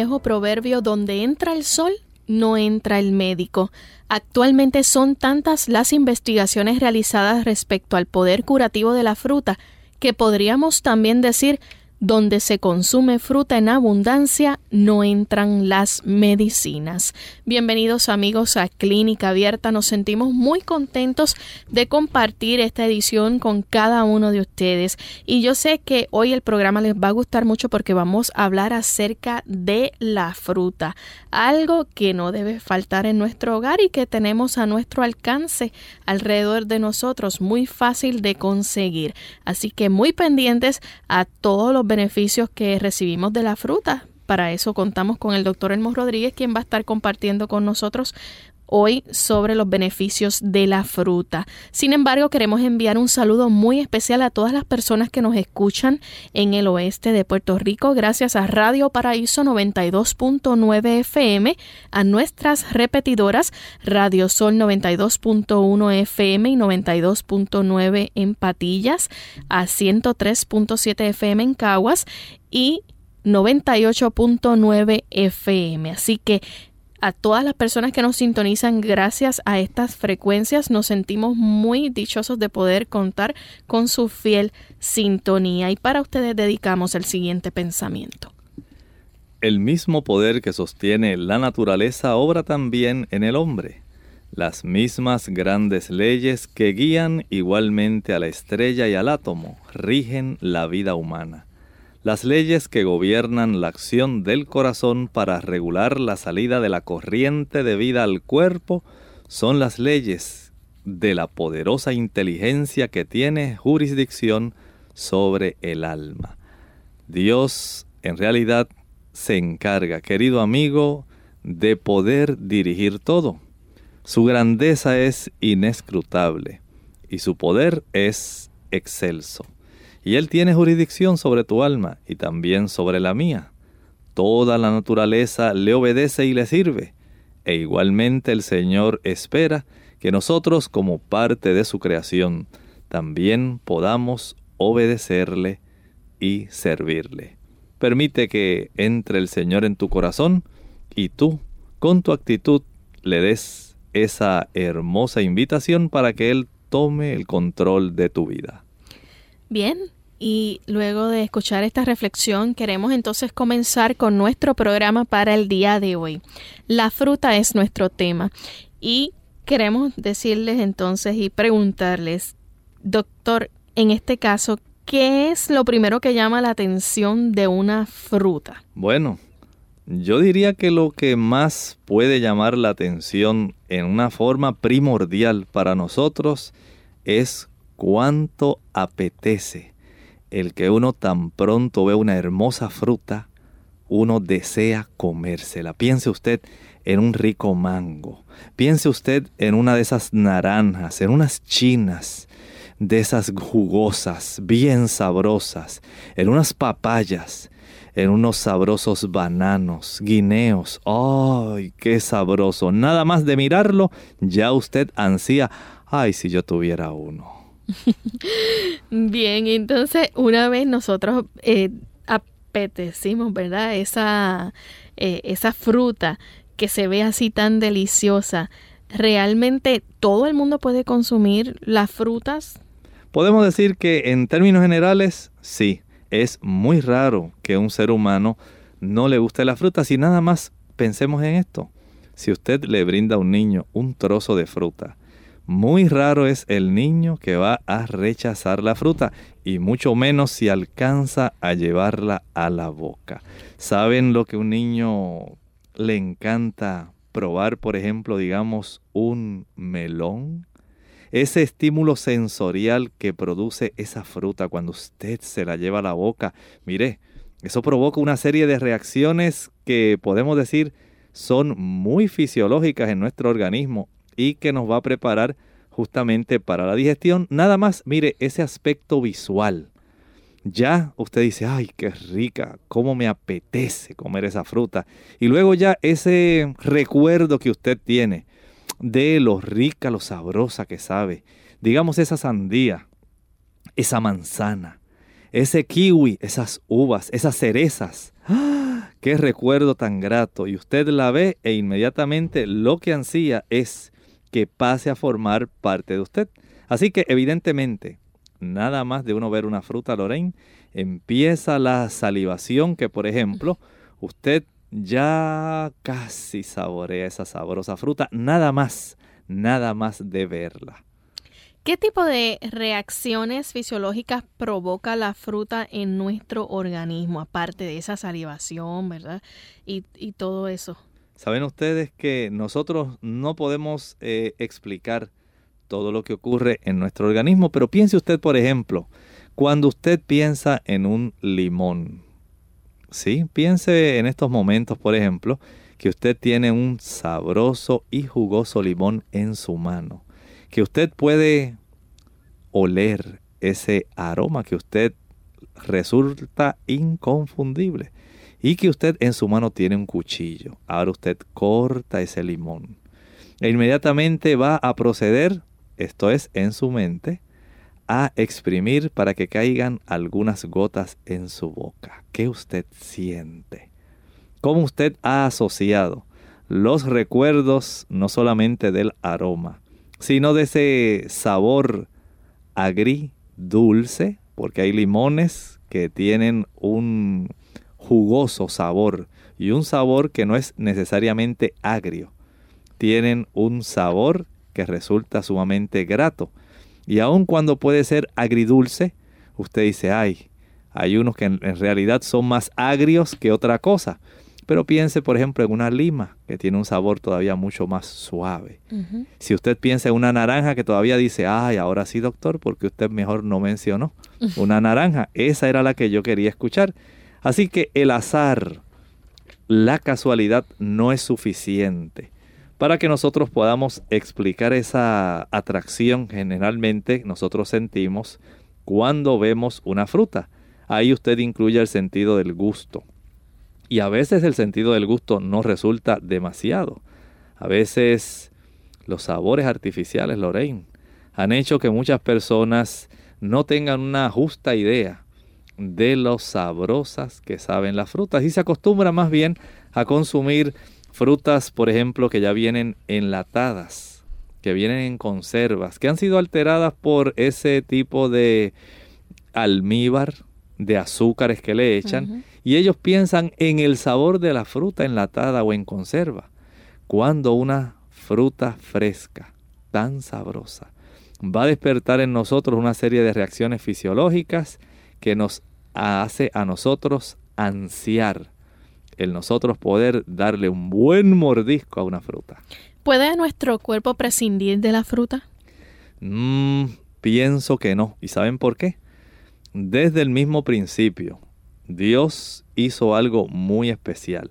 Viejo proverbio, donde entra el sol, no entra el médico. Actualmente son tantas las investigaciones realizadas respecto al poder curativo de la fruta que podríamos también decir donde se consume fruta en abundancia, no entran las medicinas. Bienvenidos amigos a Clínica Abierta. Nos sentimos muy contentos de compartir esta edición con cada uno de ustedes. Y yo sé que hoy el programa les va a gustar mucho porque vamos a hablar acerca de la fruta. Algo que no debe faltar en nuestro hogar y que tenemos a nuestro alcance alrededor de nosotros. Muy fácil de conseguir. Así que muy pendientes a todos los beneficios que recibimos de la fruta. Para eso contamos con el doctor Elmo Rodríguez, quien va a estar compartiendo con nosotros hoy sobre los beneficios de la fruta. Sin embargo, queremos enviar un saludo muy especial a todas las personas que nos escuchan en el oeste de Puerto Rico, gracias a Radio Paraíso 92.9 FM, a nuestras repetidoras Radio Sol 92.1 FM y 92.9 en Patillas, a 103.7 FM en Caguas y 98.9 FM. Así que a todas las personas que nos sintonizan gracias a estas frecuencias. Nos sentimos muy dichosos de poder contar con su fiel sintonía. Y para ustedes dedicamos el siguiente pensamiento. El mismo poder que sostiene la naturaleza obra también en el hombre. Las mismas grandes leyes que guían igualmente a la estrella y al átomo rigen la vida humana las leyes que gobiernan la acción del corazón para regular la salida de la corriente de vida al cuerpo son las leyes de la poderosa inteligencia que tiene jurisdicción sobre el alma. Dios en realidad se encarga, querido amigo, de poder dirigir todo. Su grandeza es inescrutable y su poder es excelso y Él tiene jurisdicción sobre tu alma y también sobre la mía. Toda la naturaleza le obedece y le sirve, e igualmente el Señor espera que nosotros como parte de su creación también podamos obedecerle y servirle. Permite que entre el Señor en tu corazón y tú, con tu actitud, le des esa hermosa invitación para que Él tome el control de tu vida. Bien, y luego de escuchar esta reflexión queremos entonces comenzar con nuestro programa para el día de hoy. La fruta es nuestro tema y queremos decirles entonces y preguntarles, doctor, en este caso, ¿qué es lo primero que llama la atención de una fruta? Bueno, yo diría que lo que más puede llamar la atención en una forma primordial para nosotros es cuánto apetece el que uno tan pronto ve una hermosa fruta, uno desea comérsela. Piense usted en un rico mango. Piense usted en una de esas naranjas, en unas chinas, de esas jugosas, bien sabrosas, en unas papayas, en unos sabrosos bananos, guineos. ¡Ay, qué sabroso! Nada más de mirarlo, ya usted ansía, ¡ay, si yo tuviera uno! Bien, entonces una vez nosotros eh, apetecimos, ¿verdad? Esa, eh, esa fruta que se ve así tan deliciosa. ¿Realmente todo el mundo puede consumir las frutas? Podemos decir que en términos generales, sí. Es muy raro que un ser humano no le guste la fruta. Si nada más pensemos en esto. Si usted le brinda a un niño un trozo de fruta, Muy raro es el niño que va a rechazar la fruta y mucho menos si alcanza a llevarla a la boca. ¿Saben lo que un niño le encanta probar, por ejemplo, digamos, un melón? Ese estímulo sensorial que produce esa fruta cuando usted se la lleva a la boca. Mire, eso provoca una serie de reacciones que podemos decir son muy fisiológicas en nuestro organismo y que nos va a preparar justamente para la digestión. Nada más, mire, ese aspecto visual. Ya usted dice, ay, qué rica, cómo me apetece comer esa fruta. Y luego ya ese recuerdo que usted tiene de lo rica, lo sabrosa que sabe. Digamos esa sandía, esa manzana, ese kiwi, esas uvas, esas cerezas. ¡Ah! ¡Qué recuerdo tan grato! Y usted la ve e inmediatamente lo que ansía es que pase a formar parte de usted. Así que evidentemente, nada más de uno ver una fruta, Lorraine, empieza la salivación que, por ejemplo, usted ya casi saborea esa sabrosa fruta, nada más, nada más de verla. ¿Qué tipo de reacciones fisiológicas provoca la fruta en nuestro organismo, aparte de esa salivación, verdad? Y, todo eso. Saben ustedes que nosotros no podemos eh, explicar todo lo que ocurre en nuestro organismo, pero piense usted, por ejemplo, cuando usted piensa en un limón, ¿sí? Piense en estos momentos, por ejemplo, que usted tiene un sabroso y jugoso limón en su mano que usted puede oler ese aroma que usted resulta inconfundible y que usted en su mano tiene un cuchillo. Ahora usted corta ese limón e inmediatamente va a proceder, esto es en su mente, a exprimir para que caigan algunas gotas en su boca. ¿Qué usted siente? ¿Cómo usted ha asociado los recuerdos no solamente del aroma, sino de ese sabor agri dulce, porque hay limones que tienen un jugoso sabor y un sabor que no es necesariamente agrio. Tienen un sabor que resulta sumamente grato. Y aun cuando puede ser agridulce, usted dice, ay, hay unos que en, realidad son más agrios que otra cosa. Pero piense, por ejemplo, en una lima que tiene un sabor todavía mucho más suave. Si usted piensa en una naranja que todavía dice, ay, ahora sí, doctor, porque usted mejor no mencionó una naranja. Esa era la que yo quería escuchar. Así que el azar, la casualidad no es suficiente para que nosotros podamos explicar esa atracción generalmente nosotros sentimos cuando vemos una fruta. Ahí usted incluye el sentido del gusto. Y a veces el sentido del gusto no resulta demasiado. A veces los sabores artificiales, Lorraine, han hecho que muchas personas no tengan una justa idea de lo sabrosas que saben las frutas. Y se acostumbra más bien a consumir frutas, por ejemplo, que ya vienen enlatadas, que vienen en conservas, que han sido alteradas por ese tipo de almíbar, de azúcares que le echan y ellos piensan en el sabor de la fruta enlatada o en conserva, cuando una fruta fresca, tan sabrosa, va a despertar en nosotros una serie de reacciones fisiológicas que nos hace a nosotros ansiar el nosotros poder darle un buen mordisco a una fruta. ¿Puede nuestro cuerpo prescindir de la fruta? Mm, pienso que no. ¿Y saben por qué? Desde el mismo principio, Dios hizo algo muy especial.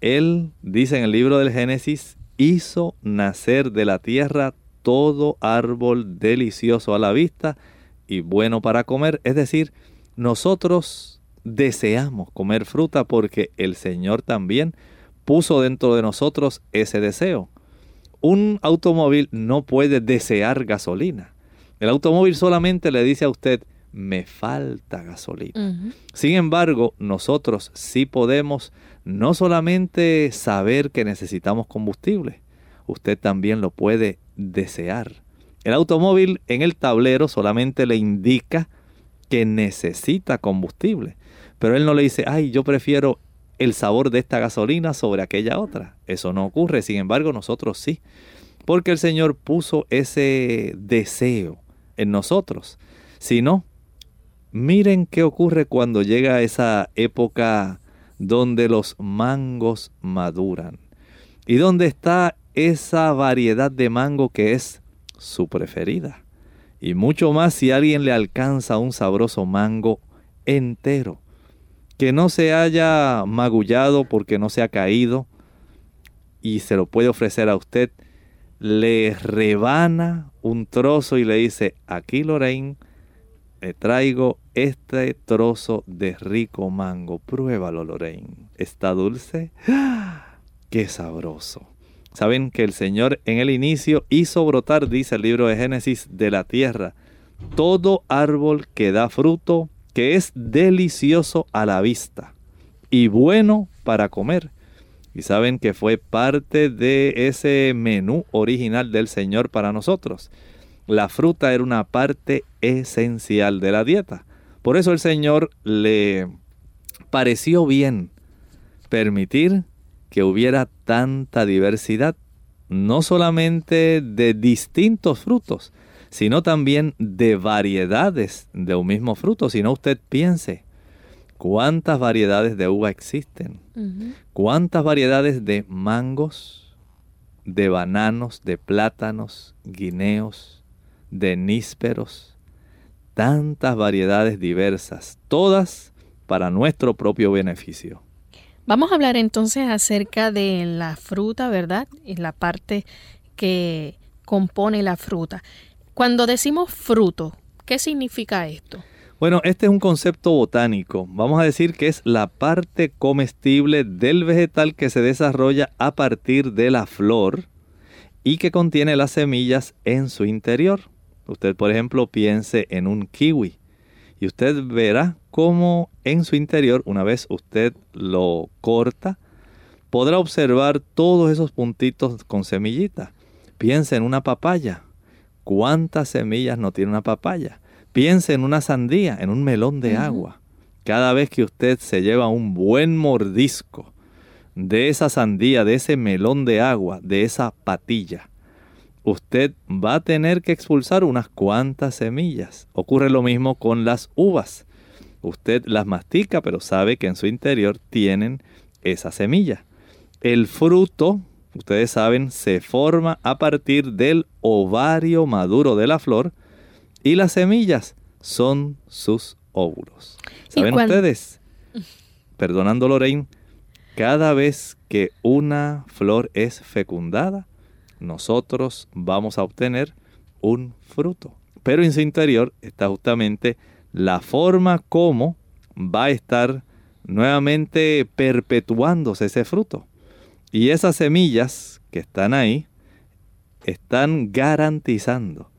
Él, dice en el libro del Génesis, hizo nacer de la tierra todo árbol delicioso a la vista y bueno para comer. Es decir, nosotros deseamos comer fruta porque el Señor también puso dentro de nosotros ese deseo. Un automóvil no puede desear gasolina. El automóvil solamente le dice a usted, me falta gasolina. Sin embargo, nosotros sí podemos no solamente saber que necesitamos combustible, usted también lo puede desear. El automóvil en el tablero solamente le indica que necesita combustible, pero él no le dice, ay, yo prefiero el sabor de esta gasolina sobre aquella otra. Eso no ocurre, sin embargo, nosotros sí. porque el Señor puso ese deseo en nosotros, sino miren qué ocurre cuando llega esa época donde los mangos maduran y donde está esa variedad de mango que es su preferida. Y mucho más si alguien le alcanza un sabroso mango entero, que no se haya magullado porque no se ha caído y se lo puede ofrecer a usted, le rebana un trozo y le dice, aquí Lorraine, le traigo este trozo de rico mango, pruébalo Lorraine, ¿está dulce? ¡Ah! ¡Qué sabroso! Saben que el Señor en el inicio hizo brotar, dice el libro de Génesis, de la tierra, todo árbol que da fruto, que es delicioso a la vista y bueno para comer. Y saben que fue parte de ese menú original del Señor para nosotros. La fruta era una parte esencial de la dieta. Por eso el Señor le pareció bien permitir que hubiera tanta diversidad, no solamente de distintos frutos, sino también de variedades de un mismo fruto. Si no, usted piense, ¿cuántas variedades de uva existen? ¿Cuántas variedades de mangos, de bananos, de plátanos, guineos, de nísperos? Tantas variedades diversas, todas para nuestro propio beneficio. Vamos a hablar entonces acerca de la fruta, ¿verdad? Y la parte que compone la fruta. Cuando decimos fruto, ¿qué significa esto? Bueno, este es un concepto botánico. Vamos a decir que es la parte comestible del vegetal que se desarrolla a partir de la flor y que contiene las semillas en su interior. Usted, por ejemplo, piense en un kiwi y usted verá cómo en su interior, una vez usted lo corta, podrá observar todos esos puntitos con semillita. Piense en una papaya. ¿Cuántas semillas no tiene una papaya? Piense en una sandía, en un melón de agua. Cada vez que usted se lleva un buen mordisco de esa sandía, de ese melón de agua, de esa patilla, usted va a tener que expulsar unas cuantas semillas. Ocurre lo mismo con las uvas. Usted las mastica, pero sabe que en su interior tienen esa semilla. El fruto, ustedes saben, se forma a partir del ovario maduro de la flor y las semillas son sus óvulos. ¿Saben ustedes? Perdonando Lorraine, cada vez que una flor es fecundada, nosotros vamos a obtener un fruto. Pero en su interior está justamente la forma como va a estar nuevamente perpetuándose ese fruto. Y esas semillas que están ahí están garantizando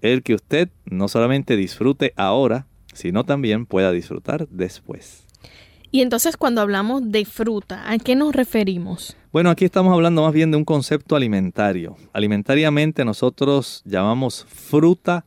el que usted no solamente disfrute ahora, sino también pueda disfrutar después. Y entonces cuando hablamos de fruta, ¿a qué nos referimos? Bueno, aquí estamos hablando más bien de un concepto alimentario. Alimentariamente nosotros llamamos fruta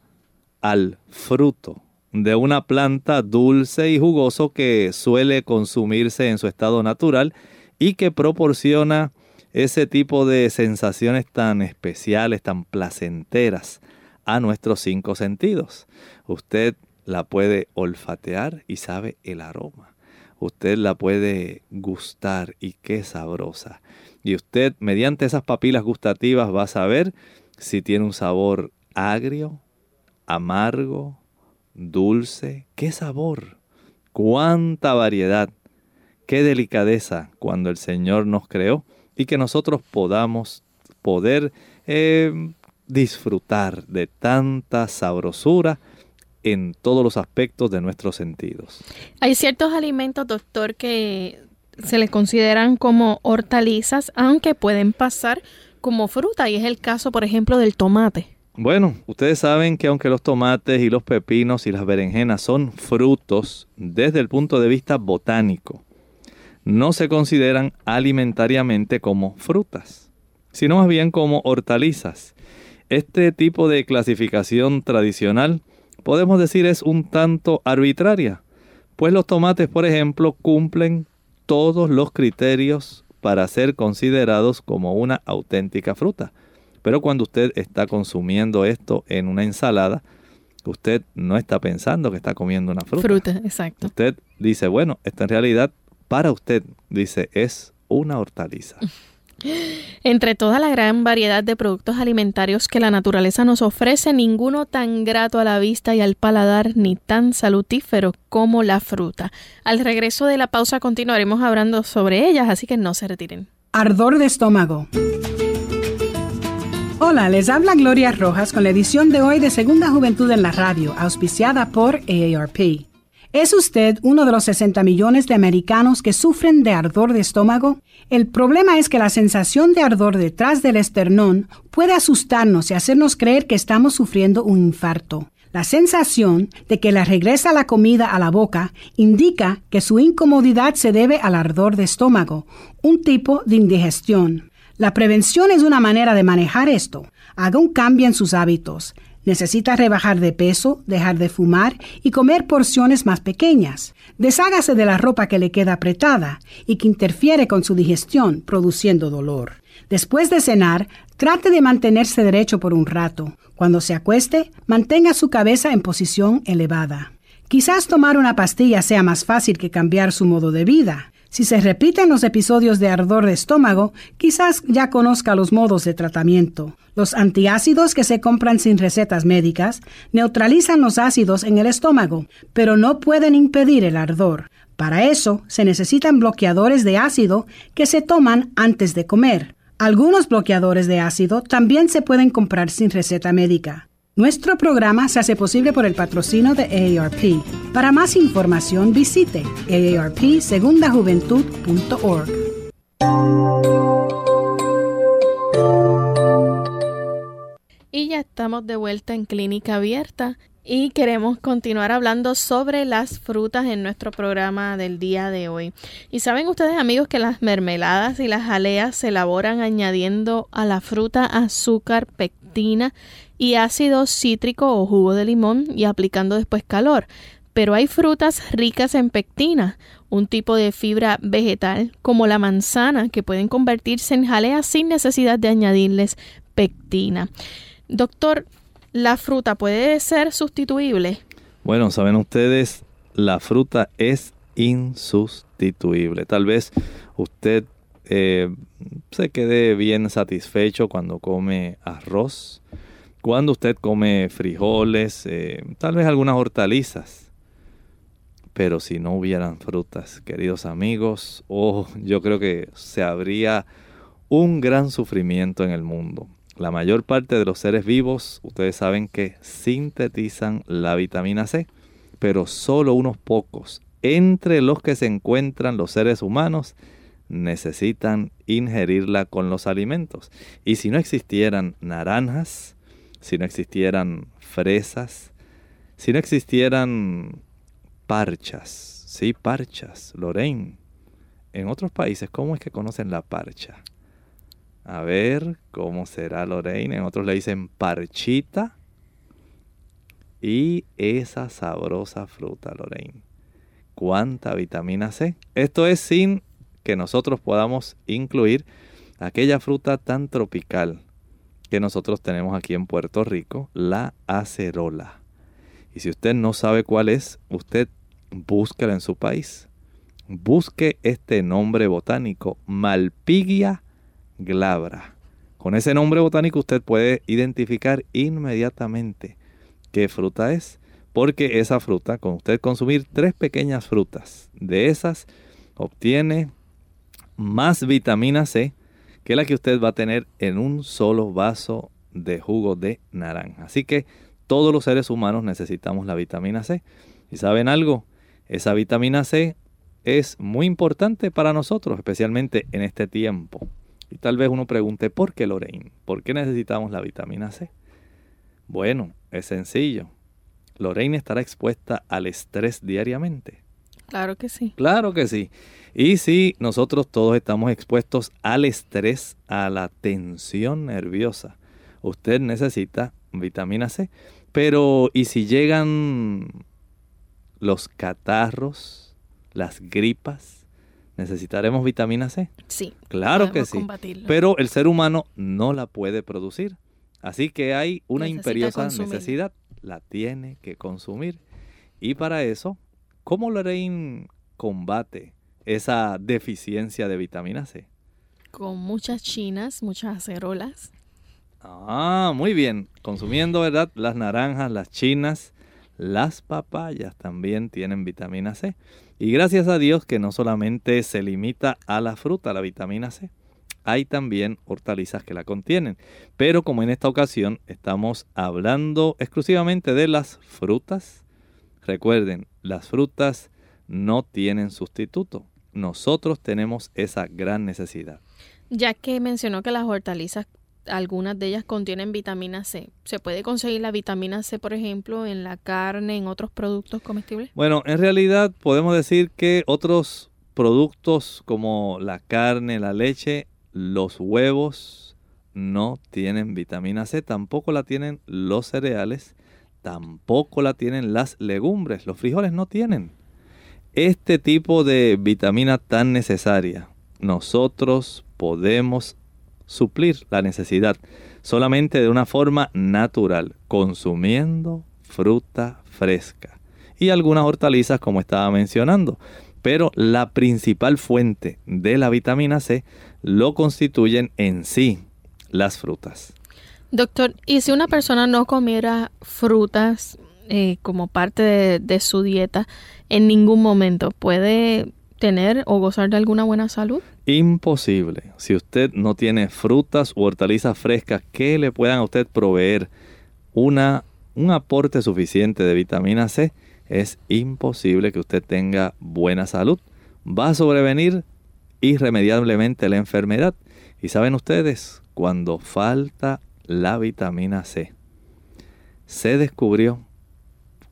al fruto de una planta dulce y jugoso que suele consumirse en su estado natural y que proporciona ese tipo de sensaciones tan especiales, tan placenteras a nuestros cinco sentidos. Usted la puede olfatear y sabe el aroma. Usted la puede gustar y qué sabrosa. Y usted mediante esas papilas gustativas va a saber si tiene un sabor agrio, amargo, dulce, qué sabor, cuánta variedad, qué delicadeza cuando el Señor nos creó y que nosotros podamos poder eh, disfrutar de tanta sabrosura en todos los aspectos de nuestros sentidos. Hay ciertos alimentos, doctor, que se les consideran como hortalizas, aunque pueden pasar como fruta, y es el caso, por ejemplo, del tomate. Bueno, ustedes saben que aunque los tomates y los pepinos y las berenjenas son frutos desde el punto de vista botánico, no se consideran alimentariamente como frutas, sino más bien como hortalizas. Este tipo de clasificación tradicional podemos decir es un tanto arbitraria, pues los tomates, por ejemplo, cumplen todos los criterios para ser considerados como una auténtica fruta Pero cuando usted está consumiendo esto en una ensalada, usted no está pensando que está comiendo una fruta. Fruta, exacto. Usted dice, bueno, esta en realidad para usted, dice, es una hortaliza. Entre toda la gran variedad de productos alimentarios que la naturaleza nos ofrece, ninguno tan grato a la vista y al paladar ni tan salutífero como la fruta. Al regreso de la pausa continuaremos hablando sobre ellas, así que no se retiren. Ardor de estómago. Hola, les habla Gloria Rojas con la edición de hoy de Segunda Juventud en la Radio, auspiciada por AARP. ¿Es usted uno de los 60 millones de americanos que sufren de ardor de estómago? El problema es que la sensación de ardor detrás del esternón puede asustarnos y hacernos creer que estamos sufriendo un infarto. La sensación de que le regresa la comida a la boca indica que su incomodidad se debe al ardor de estómago, un tipo de indigestión. La prevención es una manera de manejar esto. Haga un cambio en sus hábitos. Necesita rebajar de peso, dejar de fumar y comer porciones más pequeñas. Deshágase de la ropa que le queda apretada y que interfiere con su digestión, produciendo dolor. Después de cenar, trate de mantenerse derecho por un rato. Cuando se acueste, mantenga su cabeza en posición elevada. Quizás tomar una pastilla sea más fácil que cambiar su modo de vida. Si se repiten los episodios de ardor de estómago, quizás ya conozca los modos de tratamiento. Los antiácidos que se compran sin recetas médicas neutralizan los ácidos en el estómago, pero no pueden impedir el ardor. Para eso se necesitan bloqueadores de ácido que se toman antes de comer. Algunos bloqueadores de ácido también se pueden comprar sin receta médica. Nuestro programa se hace posible por el patrocino de AARP. Para más información visite aarpsegundajuventud.org. Y ya estamos de vuelta en Clínica Abierta y queremos continuar hablando sobre las frutas en nuestro programa del día de hoy. Y saben ustedes amigos que las mermeladas y las jaleas se elaboran añadiendo a la fruta azúcar, pectina y ácido cítrico o jugo de limón y aplicando después calor. Pero hay frutas ricas en pectina, un tipo de fibra vegetal como la manzana que pueden convertirse en jalea sin necesidad de añadirles pectina. Doctor, ¿la fruta puede ser sustituible? Bueno, saben ustedes, la fruta es insustituible. Tal vez usted eh, se quede bien satisfecho cuando come arroz, cuando usted come frijoles, eh, tal vez algunas hortalizas. Pero si no hubieran frutas, queridos amigos, oh, yo creo que se habría un gran sufrimiento en el mundo. La mayor parte de los seres vivos, ustedes saben que sintetizan la vitamina C, pero solo unos pocos, entre los que se encuentran los seres humanos, necesitan ingerirla con los alimentos. Y si no existieran naranjas, si no existieran fresas, si no existieran parchas, sí, parchas, Lorraine. En otros países, ¿cómo es que conocen la parcha? A ver, ¿cómo será Lorraine? En otros le dicen parchita. Y esa sabrosa fruta, Lorraine. ¿Cuánta vitamina C? Esto es sin que nosotros podamos incluir aquella fruta tan tropical que nosotros tenemos aquí en Puerto Rico, la acerola. Y si usted no sabe cuál es, usted búsquela en su país. Busque este nombre botánico, Malpigia glabra. Con ese nombre botánico usted puede identificar inmediatamente qué fruta es, porque esa fruta, con usted consumir tres pequeñas frutas, de esas obtiene más vitamina C que la que usted va a tener en un solo vaso de jugo de naranja. Así que todos los seres humanos necesitamos la vitamina C. ¿Y saben algo? Esa vitamina C es muy importante para nosotros, especialmente en este tiempo. Y tal vez uno pregunte, ¿por qué Lorraine? ¿Por qué necesitamos la vitamina C? Bueno, es sencillo. Lorraine estará expuesta al estrés diariamente. Claro que sí. Claro que sí. Y si nosotros todos estamos expuestos al estrés, a la tensión nerviosa, usted necesita vitamina C. Pero, ¿y si llegan los catarros, las gripas? ¿Necesitaremos vitamina C? Sí. Claro que sí. Pero el ser humano no la puede producir. Así que hay una imperiosa necesidad. La tiene que consumir. Y para eso, ¿cómo Lorraine combate esa deficiencia de vitamina C? Con muchas chinas, muchas acerolas. Ah, muy bien. Consumiendo, ¿verdad? Las naranjas, las chinas, las papayas también tienen vitamina C. Y gracias a Dios que no solamente se limita a la fruta, la vitamina C. Hay también hortalizas que la contienen. Pero como en esta ocasión estamos hablando exclusivamente de las frutas, recuerden, las frutas no tienen sustituto. Nosotros tenemos esa gran necesidad. Ya que mencionó que las hortalizas algunas de ellas contienen vitamina C. ¿Se puede conseguir la vitamina C, por ejemplo, en la carne, en otros productos comestibles? Bueno, en realidad podemos decir que otros productos como la carne, la leche, los huevos no tienen vitamina C, tampoco la tienen los cereales, tampoco la tienen las legumbres, los frijoles no tienen. Este tipo de vitamina tan necesaria, nosotros podemos suplir la necesidad solamente de una forma natural, consumiendo fruta fresca y algunas hortalizas como estaba mencionando. Pero la principal fuente de la vitamina C lo constituyen en sí las frutas. Doctor, ¿y si una persona no comiera frutas eh, como parte de, de su dieta en ningún momento, puede tener o gozar de alguna buena salud? Imposible. Si usted no tiene frutas u hortalizas frescas que le puedan a usted proveer una, un aporte suficiente de vitamina C, es imposible que usted tenga buena salud. Va a sobrevenir irremediablemente la enfermedad. Y saben ustedes, cuando falta la vitamina C, se descubrió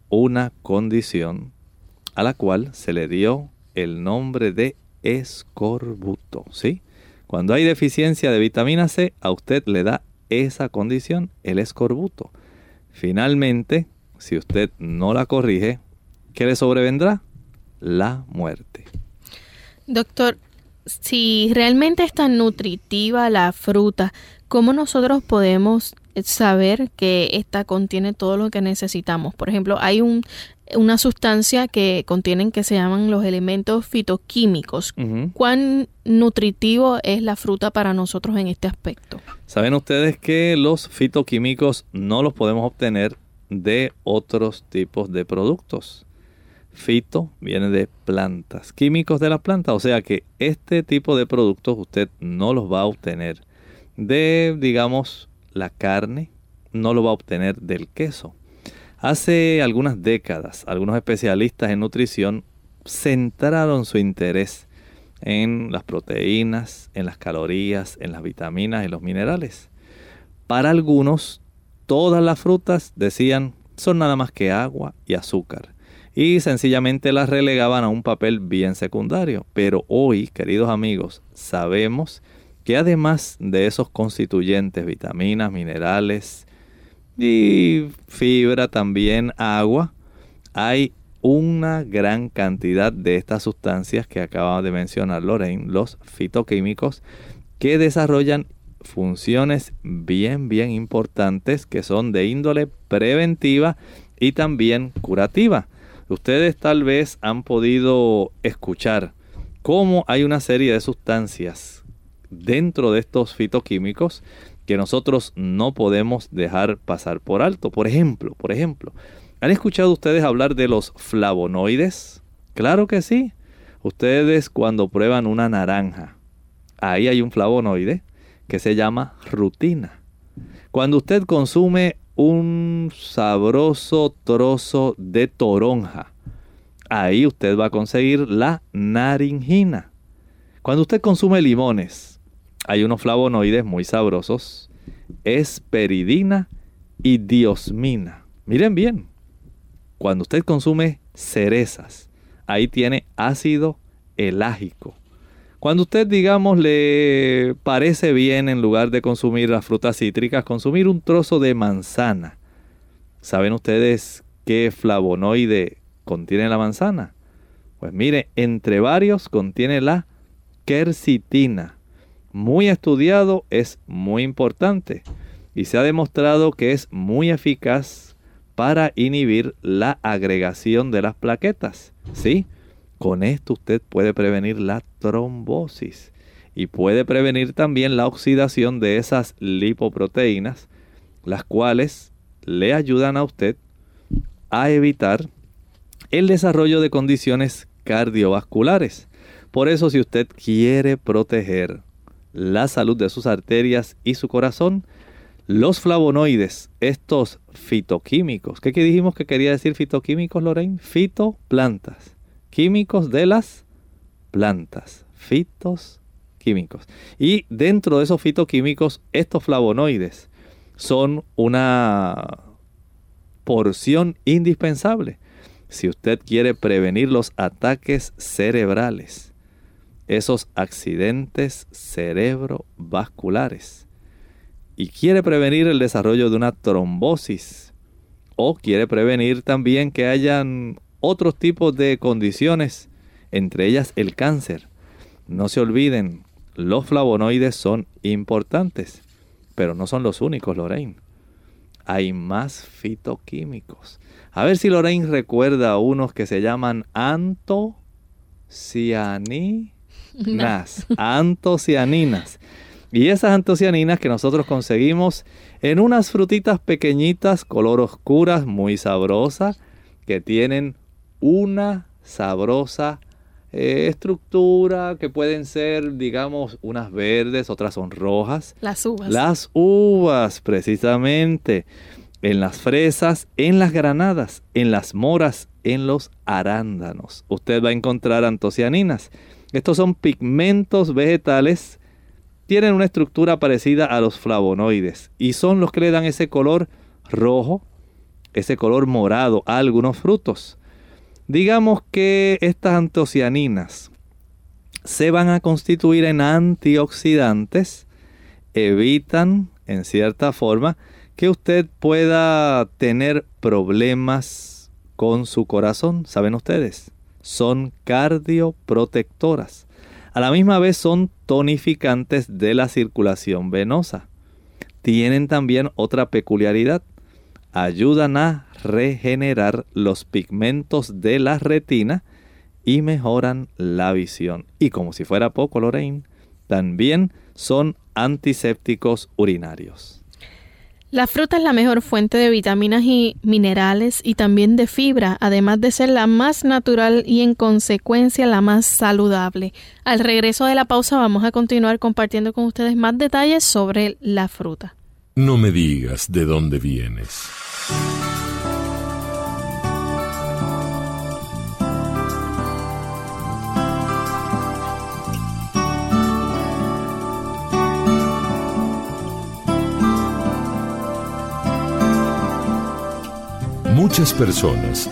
una condición a la cual se le dio el nombre de escorbuto, ¿sí? Cuando hay deficiencia de vitamina C, a usted le da esa condición, el escorbuto. Finalmente, si usted no la corrige, ¿qué le sobrevendrá? La muerte. Doctor, si realmente es tan nutritiva la fruta, ¿cómo nosotros podemos saber que esta contiene todo lo que necesitamos? Por ejemplo, hay un una sustancia que contienen que se llaman los elementos fitoquímicos. ¿Cuán nutritivo es la fruta para nosotros en este aspecto? Saben ustedes que los fitoquímicos no los podemos obtener de otros tipos de productos. Fito viene de plantas, químicos de la planta, o sea que este tipo de productos usted no los va a obtener de, digamos, la carne, no lo va a obtener del queso Hace algunas décadas, algunos especialistas en nutrición centraron su interés en las proteínas, en las calorías, en las vitaminas y los minerales. Para algunos, todas las frutas, decían, son nada más que agua y azúcar. Y sencillamente las relegaban a un papel bien secundario. Pero hoy, queridos amigos, sabemos que además de esos constituyentes, vitaminas, minerales, y fibra también, agua. Hay una gran cantidad de estas sustancias que acaba de mencionar Lorraine, los fitoquímicos, que desarrollan funciones bien, bien importantes que son de índole preventiva y también curativa. Ustedes tal vez han podido escuchar cómo hay una serie de sustancias dentro de estos fitoquímicos que nosotros no podemos dejar pasar por alto. Por ejemplo, por ejemplo, ¿han escuchado ustedes hablar de los flavonoides? Claro que sí. Ustedes cuando prueban una naranja, ahí hay un flavonoide que se llama rutina. Cuando usted consume un sabroso trozo de toronja, ahí usted va a conseguir la naringina. Cuando usted consume limones, hay unos flavonoides muy sabrosos, esperidina y diosmina. Miren bien, cuando usted consume cerezas, ahí tiene ácido elágico. Cuando usted, digamos, le parece bien en lugar de consumir las frutas cítricas, consumir un trozo de manzana. ¿Saben ustedes qué flavonoide contiene la manzana? Pues mire, entre varios contiene la quercitina, muy estudiado, es muy importante y se ha demostrado que es muy eficaz para inhibir la agregación de las plaquetas. ¿Sí? Con esto usted puede prevenir la trombosis y puede prevenir también la oxidación de esas lipoproteínas, las cuales le ayudan a usted a evitar el desarrollo de condiciones cardiovasculares. Por eso si usted quiere proteger la salud de sus arterias y su corazón, los flavonoides, estos fitoquímicos, ¿qué dijimos que quería decir fitoquímicos, Lorraine? Fitoplantas, químicos de las plantas, fitos químicos. Y dentro de esos fitoquímicos, estos flavonoides son una porción indispensable si usted quiere prevenir los ataques cerebrales, esos accidentes cerebrovasculares, y quiere prevenir el desarrollo de una trombosis, o quiere prevenir también que hayan otros tipos de condiciones, entre ellas el cáncer. No se olviden, los flavonoides son importantes, pero no son los únicos, Lorraine. Hay más fitoquímicos. A ver si Lorraine recuerda unos que se llaman antocianinas. antocianinas. Y esas antocianinas que nosotros conseguimos en unas frutitas pequeñitas, color oscuras, muy sabrosas, que tienen una sabrosa eh, estructura que pueden ser, digamos, unas verdes, otras son rojas. Las uvas. Las uvas, precisamente en las fresas, en las granadas, en las moras, en los arándanos. Usted va a encontrar antocianinas. Estos son pigmentos vegetales, tienen una estructura parecida a los flavonoides y son los que le dan ese color rojo, ese color morado a algunos frutos. Digamos que estas antocianinas se van a constituir en antioxidantes, evitan en cierta forma que usted pueda tener problemas con su corazón, ¿saben ustedes? Son cardioprotectoras. A la misma vez son tonificantes de la circulación venosa. Tienen también otra peculiaridad. Ayudan a regenerar los pigmentos de la retina y mejoran la visión. Y como si fuera poco, Lorraine, también son antisépticos urinarios. La fruta es la mejor fuente de vitaminas y minerales y también de fibra, además de ser la más natural y en consecuencia la más saludable. Al regreso de la pausa vamos a continuar compartiendo con ustedes más detalles sobre la fruta. No me digas de dónde vienes. Muchas personas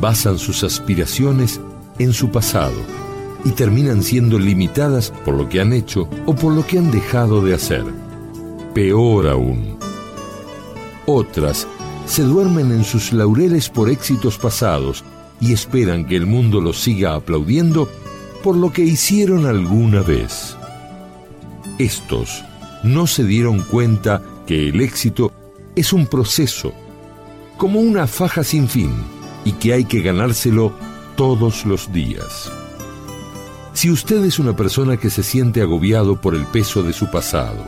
basan sus aspiraciones en su pasado y terminan siendo limitadas por lo que han hecho o por lo que han dejado de hacer. Peor aún, otras se duermen en sus laureles por éxitos pasados y esperan que el mundo los siga aplaudiendo por lo que hicieron alguna vez. Estos no se dieron cuenta que el éxito es un proceso como una faja sin fin y que hay que ganárselo todos los días. Si usted es una persona que se siente agobiado por el peso de su pasado,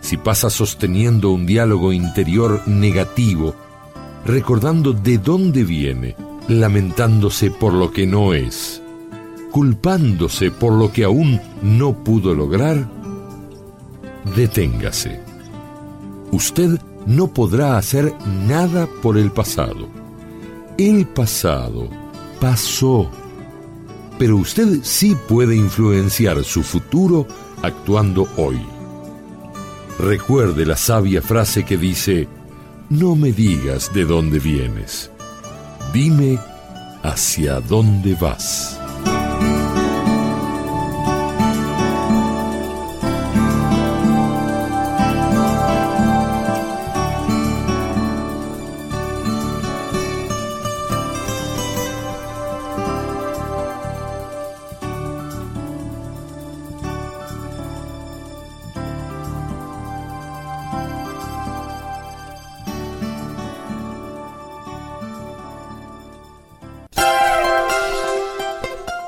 si pasa sosteniendo un diálogo interior negativo, recordando de dónde viene, lamentándose por lo que no es, culpándose por lo que aún no pudo lograr, deténgase. Usted no podrá hacer nada por el pasado. El pasado pasó, pero usted sí puede influenciar su futuro actuando hoy. Recuerde la sabia frase que dice, no me digas de dónde vienes, dime hacia dónde vas.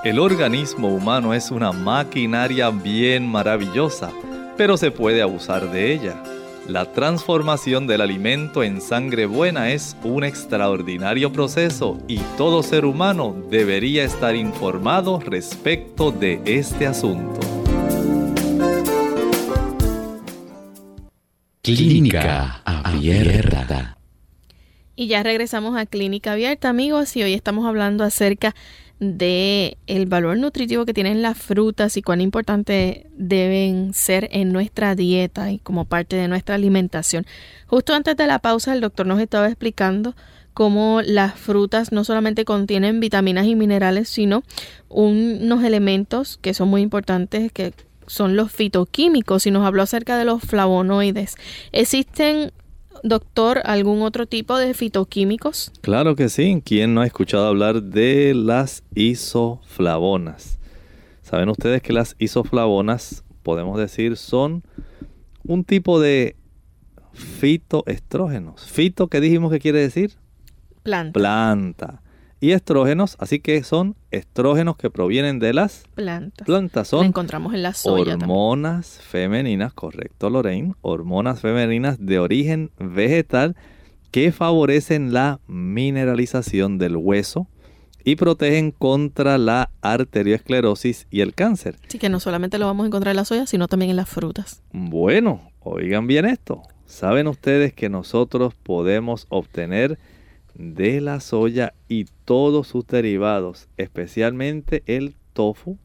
El organismo humano es una maquinaria bien maravillosa, pero se puede abusar de ella. La transformación del alimento en sangre buena es un extraordinario proceso y todo ser humano debería estar informado respecto de este asunto. Clínica Abierta. Y ya regresamos a Clínica Abierta, amigos, y hoy estamos hablando acerca de el valor nutritivo que tienen las frutas y cuán importante deben ser en nuestra dieta y como parte de nuestra alimentación. Justo antes de la pausa el doctor nos estaba explicando cómo las frutas no solamente contienen vitaminas y minerales, sino unos elementos que son muy importantes que son los fitoquímicos y nos habló acerca de los flavonoides. ¿Existen doctor, algún otro tipo de fitoquímicos? Claro que sí. ¿Quién no ha escuchado hablar de las isoflavonas? Saben ustedes que las isoflavonas, podemos decir, son un tipo de fitoestrógenos. Fito, ¿qué dijimos que quiere decir? Planta. Planta y estrógenos, así que son estrógenos que provienen de las plantas. Plantas son encontramos en la soya hormonas femeninas, correcto Lorraine, hormonas femeninas de origen vegetal que favorecen la mineralización del hueso y protegen contra la arteriosclerosis y el cáncer. Así que no solamente lo vamos a encontrar en la soya, sino también en las frutas. Bueno, oigan bien esto. ¿Saben ustedes que nosotros podemos obtener de la soya y todos sus derivados, especialmente el tofu,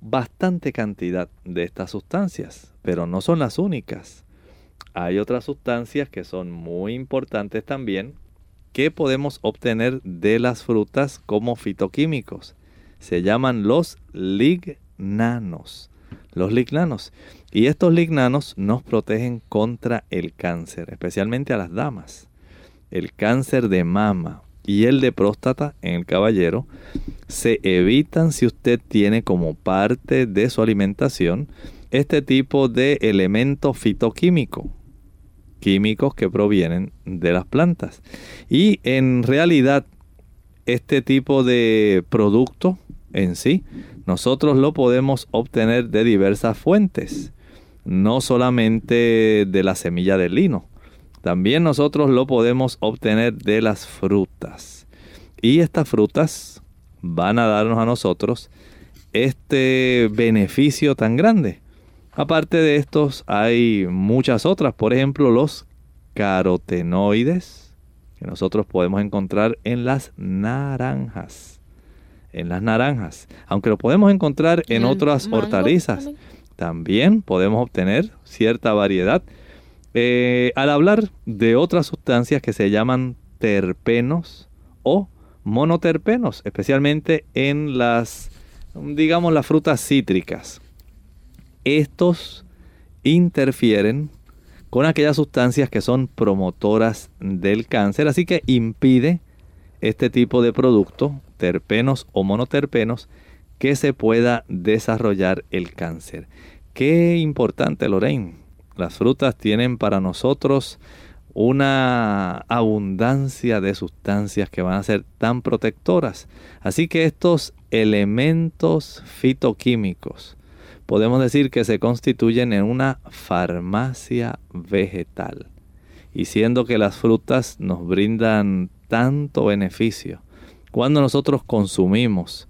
bastante cantidad de estas sustancias, pero no son las únicas. Hay otras sustancias que son muy importantes también que podemos obtener de las frutas como fitoquímicos. Se llaman los lignanos. Los lignanos. Y estos lignanos nos protegen contra el cáncer, especialmente a las damas el cáncer de mama y el de próstata en el caballero se evitan si usted tiene como parte de su alimentación este tipo de elemento fitoquímico, químicos que provienen de las plantas. Y en realidad este tipo de producto en sí, nosotros lo podemos obtener de diversas fuentes, no solamente de la semilla del lino, también nosotros lo podemos obtener de las frutas. Y estas frutas van a darnos a nosotros este beneficio tan grande. Aparte de estos hay muchas otras, por ejemplo los carotenoides que nosotros podemos encontrar en las naranjas. En las naranjas, aunque lo podemos encontrar en otras hortalizas, también podemos obtener cierta variedad eh, al hablar de otras sustancias que se llaman terpenos o monoterpenos, especialmente en las, digamos, las frutas cítricas. Estos interfieren con aquellas sustancias que son promotoras del cáncer, así que impide este tipo de producto, terpenos o monoterpenos, que se pueda desarrollar el cáncer. Qué importante, Lorraine, las frutas tienen para nosotros una abundancia de sustancias que van a ser tan protectoras. Así que estos elementos fitoquímicos podemos decir que se constituyen en una farmacia vegetal. Y siendo que las frutas nos brindan tanto beneficio, cuando nosotros consumimos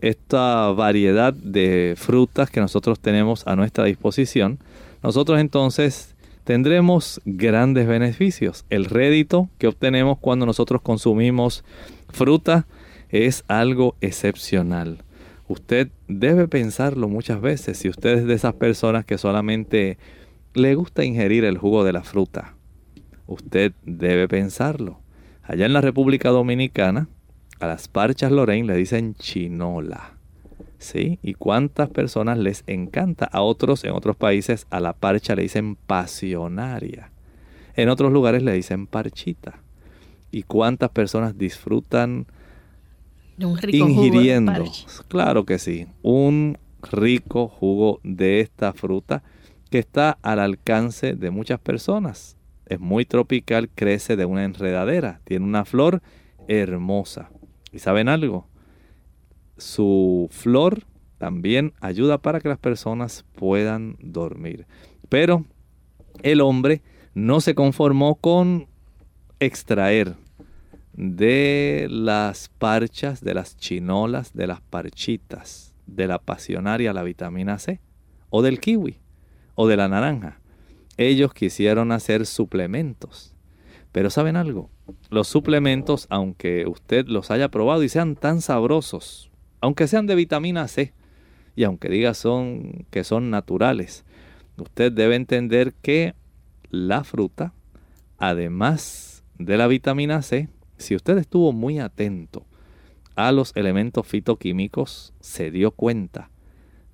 esta variedad de frutas que nosotros tenemos a nuestra disposición, nosotros entonces tendremos grandes beneficios. El rédito que obtenemos cuando nosotros consumimos fruta es algo excepcional. Usted debe pensarlo muchas veces si usted es de esas personas que solamente le gusta ingerir el jugo de la fruta. Usted debe pensarlo. Allá en la República Dominicana, a las parchas Lorraine le dicen chinola. ¿Sí? Y cuántas personas les encanta. A otros, en otros países, a la parcha le dicen pasionaria. En otros lugares le dicen parchita. Y cuántas personas disfrutan un rico ingiriendo. claro que sí. Un rico jugo de esta fruta que está al alcance de muchas personas. Es muy tropical, crece de una enredadera, tiene una flor hermosa. ¿Y saben algo? Su flor también ayuda para que las personas puedan dormir. Pero el hombre no se conformó con extraer de las parchas, de las chinolas, de las parchitas, de la pasionaria la vitamina C, o del kiwi, o de la naranja. Ellos quisieron hacer suplementos. Pero ¿saben algo? Los suplementos, aunque usted los haya probado y sean tan sabrosos, aunque sean de vitamina C, y aunque diga son, que son naturales, usted debe entender que la fruta, además de la vitamina C, si usted estuvo muy atento a los elementos fitoquímicos, se dio cuenta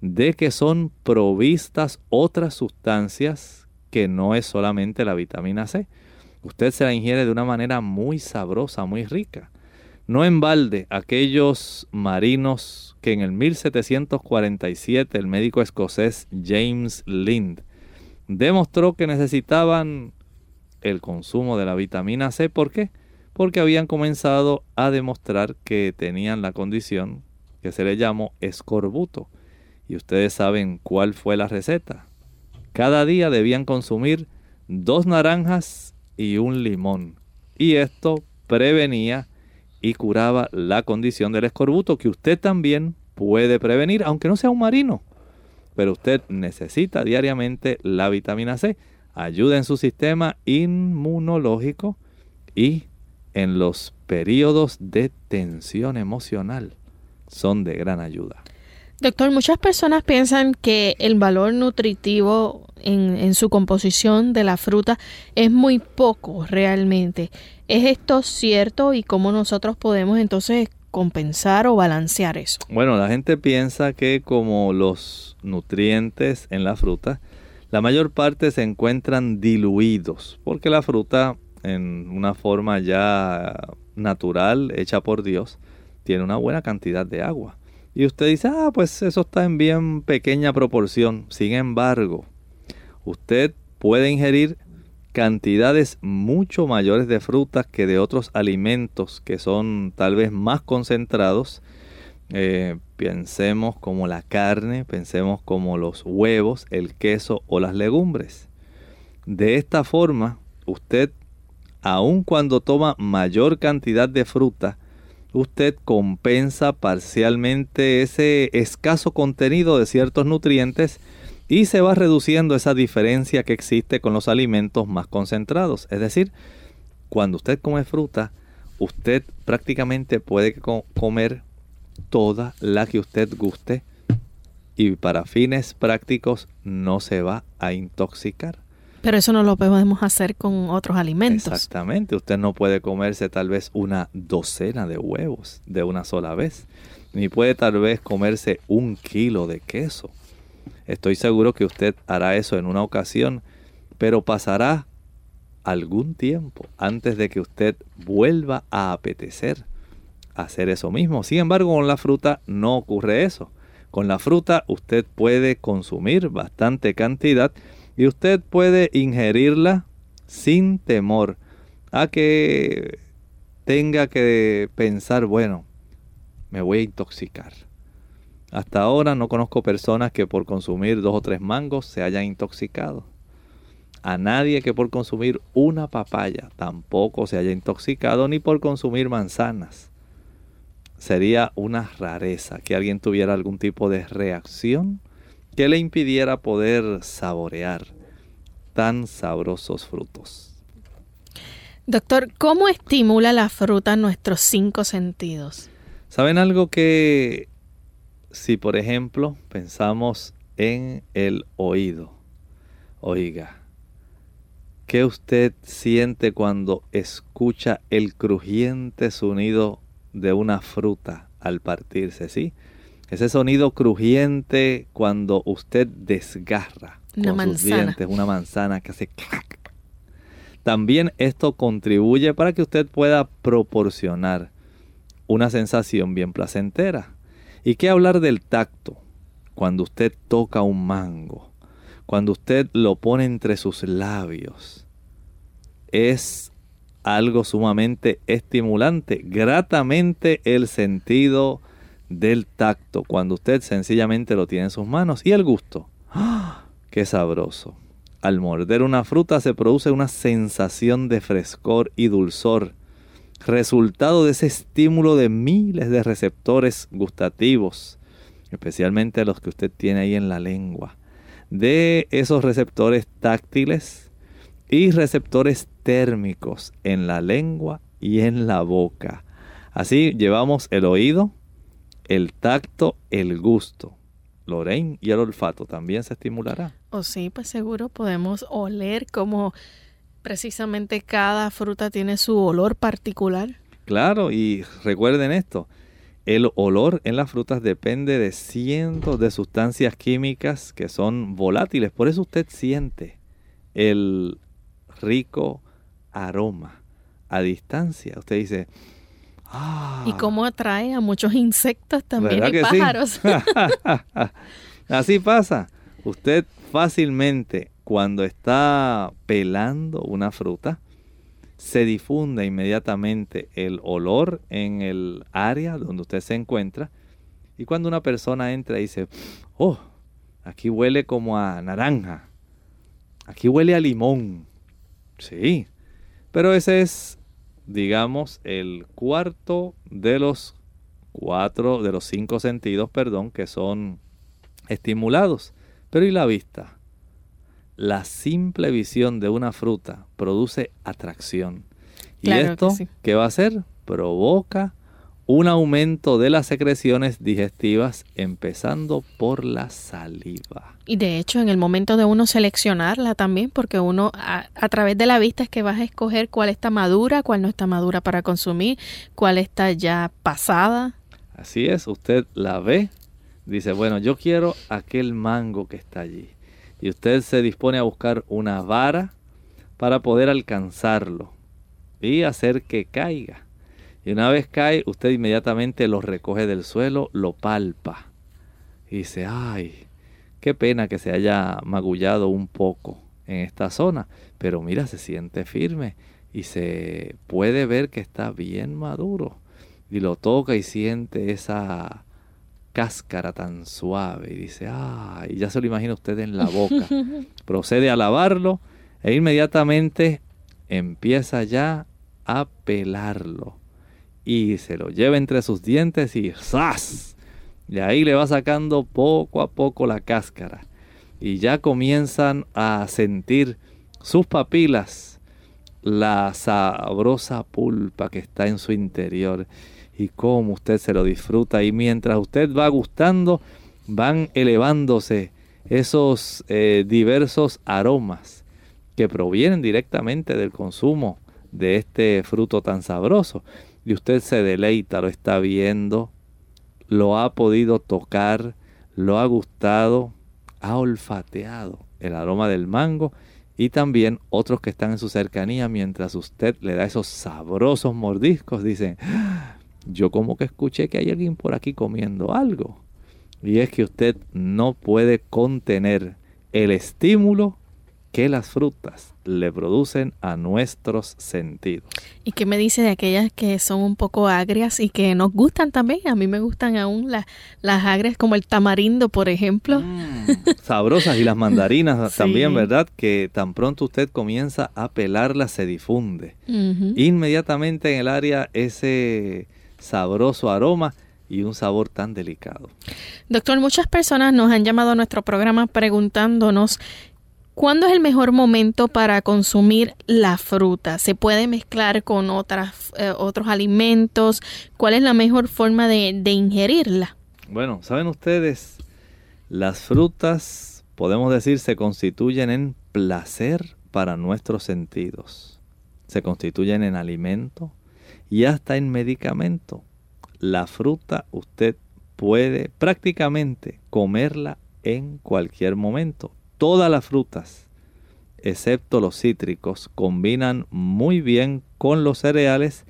de que son provistas otras sustancias que no es solamente la vitamina C. Usted se la ingiere de una manera muy sabrosa, muy rica. No en balde, aquellos marinos que en el 1747 el médico escocés James Lind demostró que necesitaban el consumo de la vitamina C. ¿Por qué? Porque habían comenzado a demostrar que tenían la condición que se le llamó escorbuto. Y ustedes saben cuál fue la receta. Cada día debían consumir dos naranjas y un limón. Y esto prevenía y curaba la condición del escorbuto que usted también puede prevenir, aunque no sea un marino. Pero usted necesita diariamente la vitamina C. Ayuda en su sistema inmunológico y en los periodos de tensión emocional. Son de gran ayuda. Doctor, muchas personas piensan que el valor nutritivo en, su composición de la fruta es muy poco realmente. ¿Es esto cierto y cómo nosotros podemos entonces compensar o balancear eso? Bueno, la gente piensa que como los nutrientes en la fruta, la mayor parte se encuentran diluidos, porque la fruta en una forma ya natural, hecha por Dios, tiene una buena cantidad de agua. Y usted dice, ah, pues eso está en bien pequeña proporción. Sin embargo, usted puede ingerir cantidades mucho mayores de frutas que de otros alimentos que son tal vez más concentrados. Eh, pensemos como la carne, pensemos como los huevos, el queso o las legumbres. De esta forma, usted, aun cuando toma mayor cantidad de fruta, usted compensa parcialmente ese escaso contenido de ciertos nutrientes y se va reduciendo esa diferencia que existe con los alimentos más concentrados. Es decir, cuando usted come fruta, usted prácticamente puede comer toda la que usted guste y para fines prácticos no se va a intoxicar. Pero eso no lo podemos hacer con otros alimentos. Exactamente, usted no puede comerse tal vez una docena de huevos de una sola vez, ni puede tal vez comerse un kilo de queso. Estoy seguro que usted hará eso en una ocasión, pero pasará algún tiempo antes de que usted vuelva a apetecer hacer eso mismo. Sin embargo, con la fruta no ocurre eso. Con la fruta usted puede consumir bastante cantidad y usted puede ingerirla sin temor a que tenga que pensar, bueno, me voy a intoxicar. Hasta ahora no conozco personas que por consumir dos o tres mangos se hayan intoxicado. A nadie que por consumir una papaya tampoco se haya intoxicado, ni por consumir manzanas. Sería una rareza que alguien tuviera algún tipo de reacción que le impidiera poder saborear tan sabrosos frutos. Doctor, ¿cómo estimula la fruta nuestros cinco sentidos? ¿Saben algo que si por ejemplo pensamos en el oído? Oiga, ¿qué usted siente cuando escucha el crujiente sonido de una fruta al partirse, sí? Ese sonido crujiente cuando usted desgarra una con sus dientes una manzana que hace También esto contribuye para que usted pueda proporcionar una sensación bien placentera. ¿Y qué hablar del tacto? Cuando usted toca un mango, cuando usted lo pone entre sus labios, es algo sumamente estimulante, gratamente el sentido del tacto cuando usted sencillamente lo tiene en sus manos y el gusto. ¡Ah! ¡Qué sabroso! Al morder una fruta se produce una sensación de frescor y dulzor, resultado de ese estímulo de miles de receptores gustativos, especialmente los que usted tiene ahí en la lengua, de esos receptores táctiles y receptores térmicos en la lengua y en la boca. Así llevamos el oído, el tacto, el gusto. Lorraine y el olfato también se estimulará. Oh, sí, pues seguro podemos oler como precisamente cada fruta tiene su olor particular. Claro, y recuerden esto, el olor en las frutas depende de cientos de sustancias químicas que son volátiles, por eso usted siente el rico aroma a distancia. Usted dice, Ah. Y cómo atrae a muchos insectos también y pájaros. Así pasa. Usted fácilmente cuando está pelando una fruta, se difunde inmediatamente el olor en el área donde usted se encuentra. Y cuando una persona entra y dice, oh, aquí huele como a naranja, aquí huele a limón. Sí, pero ese es digamos, el cuarto de los cuatro, de los cinco sentidos, perdón, que son estimulados. Pero ¿y la vista? La simple visión de una fruta produce atracción. ¿Y esto qué va a hacer? Provoca un aumento de las secreciones digestivas, empezando por la saliva. Y de hecho, en el momento de uno seleccionarla también, porque uno a, través de la vista es que vas a escoger cuál está madura, cuál no está madura para consumir, cuál está ya pasada. Así es, usted la ve, dice, bueno, yo quiero aquel mango que está allí. Y usted se dispone a buscar una vara para poder alcanzarlo y hacer que caiga. Y una vez cae, usted inmediatamente lo recoge del suelo, lo palpa. Y dice, ay, qué pena que se haya magullado un poco en esta zona. Pero mira, se siente firme y se puede ver que está bien maduro. Y lo toca y siente esa cáscara tan suave. Y dice, ay, ya se lo imagina usted en la boca. Procede a lavarlo e inmediatamente empieza ya a pelarlo y se lo lleva entre sus dientes y ¡zas! Y ahí le va sacando poco a poco la cáscara. Y ya comienzan a sentir sus papilas la sabrosa pulpa que está en su interior y cómo usted se lo disfruta. Y mientras usted va gustando, van elevándose esos eh, diversos aromas que provienen directamente del consumo de este fruto tan sabroso y usted se deleita, lo está viendo, lo ha podido tocar, lo ha gustado, ha olfateado el aroma del mango y también otros que están en su cercanía mientras usted le da esos sabrosos mordiscos dicen, ah, yo como que escuché que hay alguien por aquí comiendo algo. Y es que usted no puede contener el estímulo que las frutas le producen a nuestros sentidos. ¿Y qué me dice de aquellas que son un poco agrias y que nos gustan también? A mí me gustan aún las, las agrias como el tamarindo, por ejemplo. Mm, sabrosas y las mandarinas también, ¿verdad? Que tan pronto usted comienza a pelarlas se difunde. Inmediatamente en el área ese sabroso aroma y un sabor tan delicado. Doctor, muchas personas nos han llamado a nuestro programa preguntándonos ¿Cuándo es el mejor momento para consumir la fruta? ¿Se puede mezclar con otras, eh, otros alimentos? ¿Cuál es la mejor forma de, de ingerirla? Bueno, saben ustedes, las frutas, podemos decir, se constituyen en placer para nuestros sentidos. Se constituyen en alimento y hasta en medicamento. La fruta usted puede prácticamente comerla en cualquier momento todas las frutas, excepto los cítricos, combinan muy bien con los cereales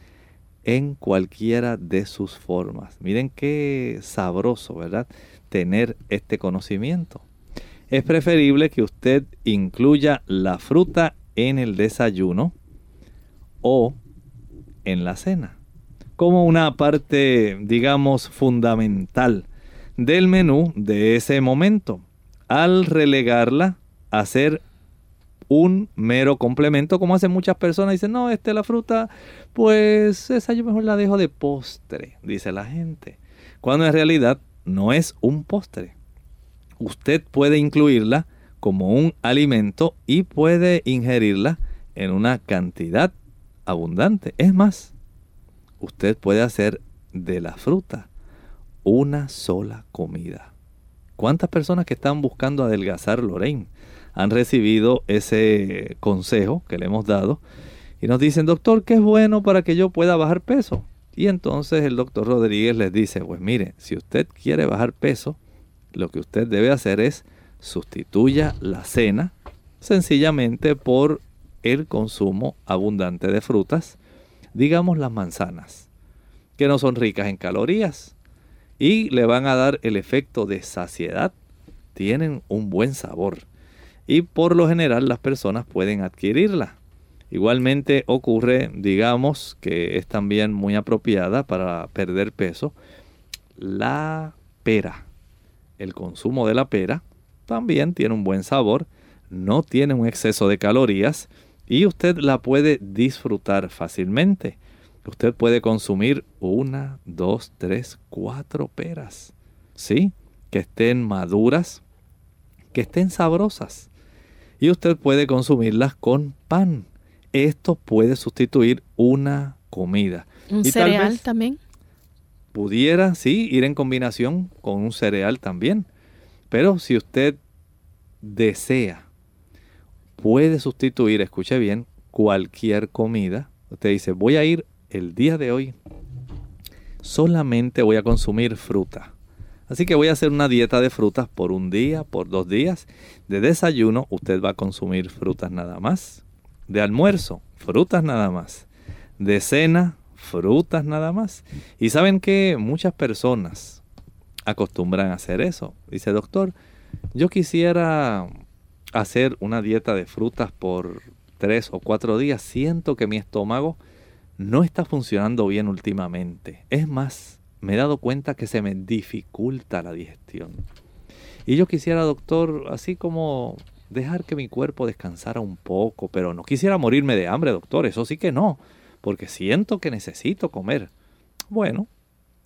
en cualquiera de sus formas. Miren qué sabroso, ¿verdad? Tener este conocimiento. Es preferible que usted incluya la fruta en el desayuno o en la cena. como una parte, digamos, fundamental del menú de ese momento, al relegarla a ser un mero complemento, como hacen muchas personas, dicen, no, esta es la fruta, pues esa yo mejor la dejo de postre, dice la gente, cuando en realidad no es un postre. Usted puede incluirla como un alimento y puede ingerirla en una cantidad abundante. Es más, usted puede hacer de la fruta una sola comida. ¿Cuántas personas que están buscando adelgazar Lorraine han recibido ese consejo que le hemos dado y nos dicen, doctor, ¿qué es bueno para que yo pueda bajar peso? Y entonces el doctor Rodríguez les dice, pues mire, si usted quiere bajar peso, lo que usted debe hacer es sustituya la cena sencillamente por el consumo abundante de frutas, digamos las manzanas, que no son ricas en calorías y le van a dar el efecto de saciedad, tienen un buen sabor y por lo general las personas pueden adquirirla. Igualmente ocurre, digamos, que es también muy apropiada para perder peso, la pera. El consumo de la pera también tiene un buen sabor, no tiene un exceso de calorías y usted la puede disfrutar fácilmente. Usted puede consumir una, dos, tres, cuatro peras. ¿Sí? Que estén maduras, que estén sabrosas. Y usted puede consumirlas con pan. Esto puede sustituir una comida. ¿Un cereal también? Pudiera, sí, ir en combinación con un cereal también. Pero si usted desea puede sustituir, escuche bien, cualquier comida. Usted dice, voy a ir el día de hoy, solamente voy a consumir fruta. Así que voy a hacer una dieta de frutas por un día, por dos días. De desayuno, usted va a consumir frutas nada más. De almuerzo, frutas nada más. De cena, frutas nada más. Y saben que muchas personas acostumbran a hacer eso. Dice, doctor, yo quisiera hacer una dieta de frutas por tres o cuatro días, siento que mi estómago no está funcionando bien últimamente. Es más, me he dado cuenta que se me dificulta la digestión. Y yo quisiera, doctor, así como dejar que mi cuerpo descansara un poco, pero no quisiera morirme de hambre, doctor, eso sí que no, porque siento que necesito comer. Bueno,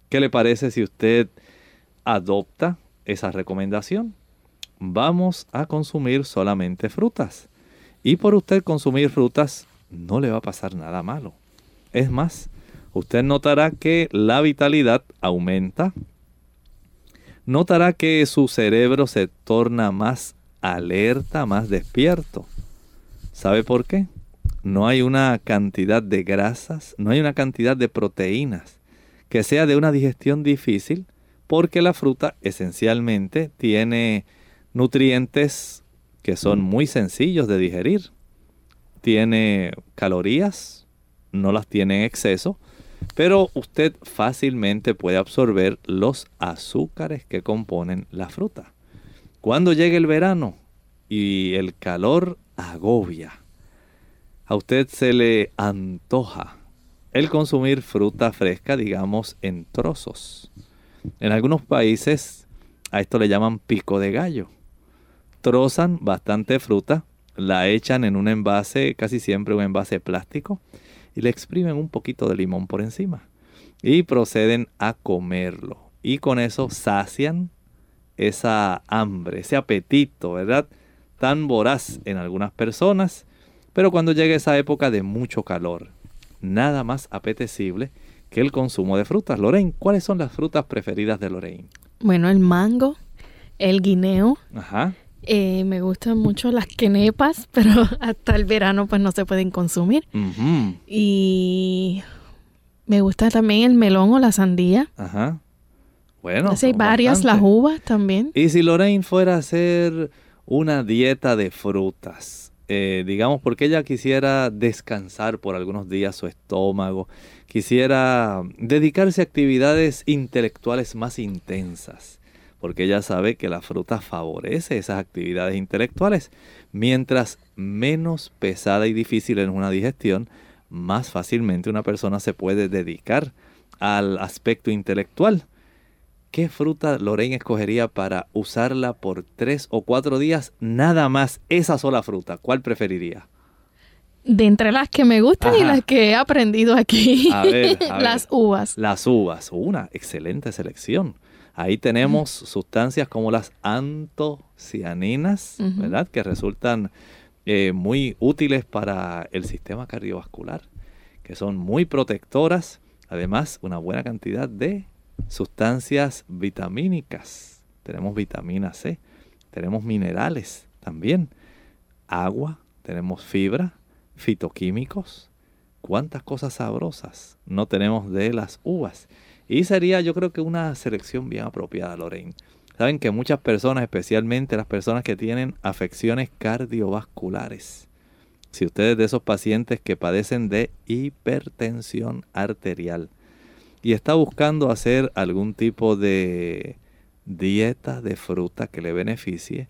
¿qué le parece si usted adopta esa recomendación? vamos a consumir solamente frutas. Y por usted consumir frutas no le va a pasar nada malo. Es más, usted notará que la vitalidad aumenta. Notará que su cerebro se torna más alerta, más despierto. ¿Sabe por qué? No hay una cantidad de grasas, no hay una cantidad de proteínas que sea de una digestión difícil, porque la fruta esencialmente tiene nutrientes que son muy sencillos de digerir. Tiene calorías, no las tiene en exceso, pero usted fácilmente puede absorber los azúcares que componen la fruta. Cuando llegue el verano y el calor agobia, a usted se le antoja el consumir fruta fresca, digamos, en trozos. En algunos países a esto le llaman pico de gallo trozan bastante fruta, la echan en un envase, casi siempre un envase plástico, y le exprimen un poquito de limón por encima. Y proceden a comerlo. Y con eso sacian esa hambre, ese apetito, ¿verdad? Tan voraz en algunas personas. Pero cuando llega esa época de mucho calor, nada más apetecible que el consumo de frutas. Lorraine, ¿cuáles son las frutas preferidas de Lorraine? Bueno, el mango, el guineo, Ajá. Eh, me gustan mucho las quenepas, pero hasta el verano pues no se pueden consumir. Y me gusta también el melón o la sandía. Ajá. Bueno. hay varias, las uvas también. Y si Lorraine fuera a hacer una dieta de frutas, eh, digamos, porque ella quisiera descansar por algunos días su estómago, quisiera dedicarse a actividades intelectuales más intensas porque ella sabe que la fruta favorece esas actividades intelectuales. Mientras menos pesada y difícil es una digestión, más fácilmente una persona se puede dedicar al aspecto intelectual. ¿Qué fruta Lorraine escogería para usarla por tres o cuatro días? Nada más esa sola fruta. ¿Cuál preferiría? De entre las que me gustan y las que he aprendido aquí. A ver, las uvas. Las uvas. Una excelente selección. Ahí tenemos sustancias como las antocianinas, ¿verdad? Que resultan eh, muy útiles para el sistema cardiovascular, que son muy protectoras. Además, una buena cantidad de sustancias vitamínicas. Tenemos vitamina C, tenemos minerales también, agua, tenemos fibra, fitoquímicos. ¿Cuántas cosas sabrosas no tenemos de las uvas? Y sería yo creo que una selección bien apropiada, Lorraine. Saben que muchas personas, especialmente las personas que tienen afecciones cardiovasculares, si ustedes de esos pacientes que padecen de hipertensión arterial y está buscando hacer algún tipo de dieta de fruta que le beneficie,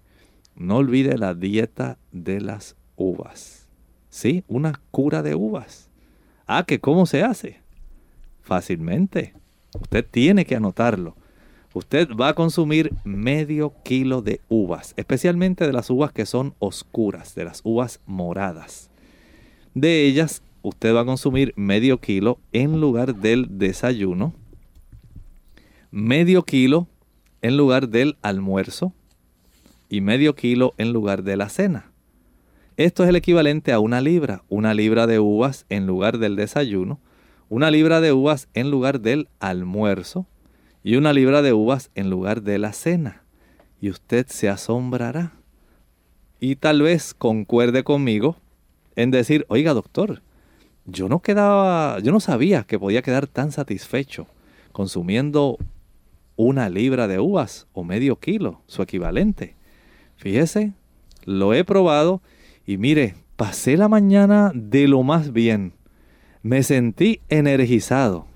no olvide la dieta de las uvas. Sí, una cura de uvas. Ah, que cómo se hace? Fácilmente. Usted tiene que anotarlo. Usted va a consumir medio kilo de uvas, especialmente de las uvas que son oscuras, de las uvas moradas. De ellas, usted va a consumir medio kilo en lugar del desayuno, medio kilo en lugar del almuerzo y medio kilo en lugar de la cena. Esto es el equivalente a una libra, una libra de uvas en lugar del desayuno, una libra de uvas en lugar del almuerzo y una libra de uvas en lugar de la cena. Y usted se asombrará. Y tal vez concuerde conmigo en decir, oiga doctor, yo no quedaba, yo no sabía que podía quedar tan satisfecho consumiendo una libra de uvas o medio kilo, su equivalente. Fíjese, lo he probado y mire, pasé la mañana de lo más bien. Me sentí energizado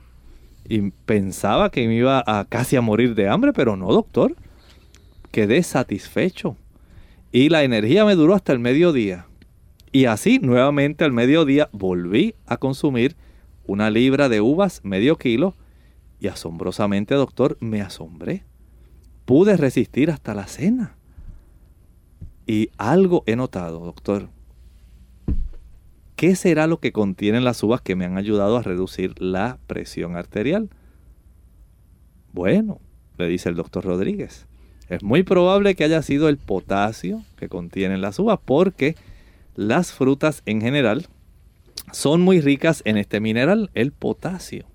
y pensaba que me iba a casi a morir de hambre, pero no, doctor. Quedé satisfecho y la energía me duró hasta el mediodía. Y así nuevamente al mediodía volví a consumir una libra de uvas, medio kilo, y asombrosamente, doctor, me asombré. Pude resistir hasta la cena. Y algo he notado, doctor. ¿Qué será lo que contienen las uvas que me han ayudado a reducir la presión arterial? Bueno, le dice el doctor Rodríguez, es muy probable que haya sido el potasio que contienen las uvas porque las frutas en general son muy ricas en este mineral, el potasio.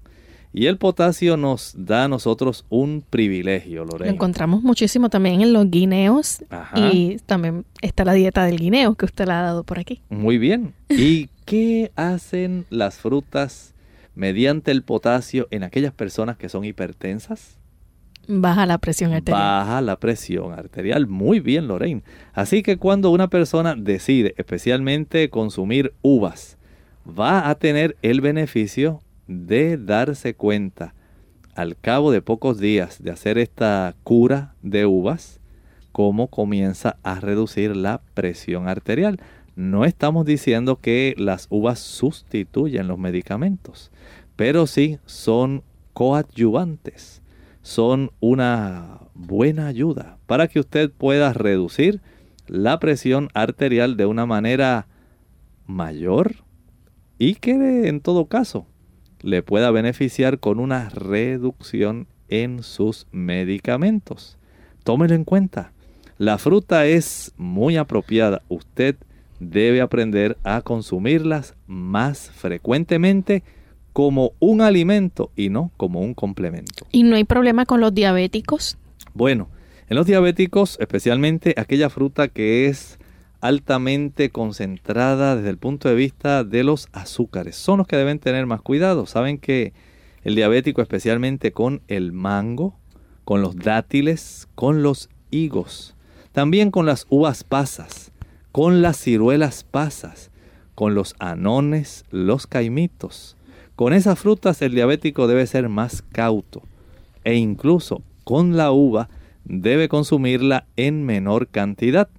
Y el potasio nos da a nosotros un privilegio, Lorena. Lo encontramos muchísimo también en los guineos y también está la dieta del guineo que usted la ha dado por aquí. Muy bien. ¿Y qué hacen las frutas mediante el potasio en aquellas personas que son hipertensas? Baja la presión arterial. Baja la presión arterial. Muy bien, Lorraine. Así que cuando una persona decide especialmente consumir uvas, va a tener el beneficio de darse cuenta al cabo de pocos días de hacer esta cura de uvas, cómo comienza a reducir la presión arterial. No estamos diciendo que las uvas sustituyen los medicamentos, pero sí son coadyuvantes, son una buena ayuda para que usted pueda reducir la presión arterial de una manera mayor y que en todo caso le pueda beneficiar con una reducción en sus medicamentos. Tómelo en cuenta. La fruta es muy apropiada. Usted debe aprender a consumirlas más frecuentemente como un alimento y no como un complemento. ¿Y no hay problema con los diabéticos? Bueno, en los diabéticos, especialmente aquella fruta que es altamente concentrada desde el punto de vista de los azúcares. Son los que deben tener más cuidado. Saben que el diabético, especialmente con el mango, con los dátiles, con los higos, también con las uvas pasas, con las ciruelas pasas, con los anones, los caimitos. Con esas frutas el diabético debe ser más cauto e incluso con la uva debe consumirla en menor cantidad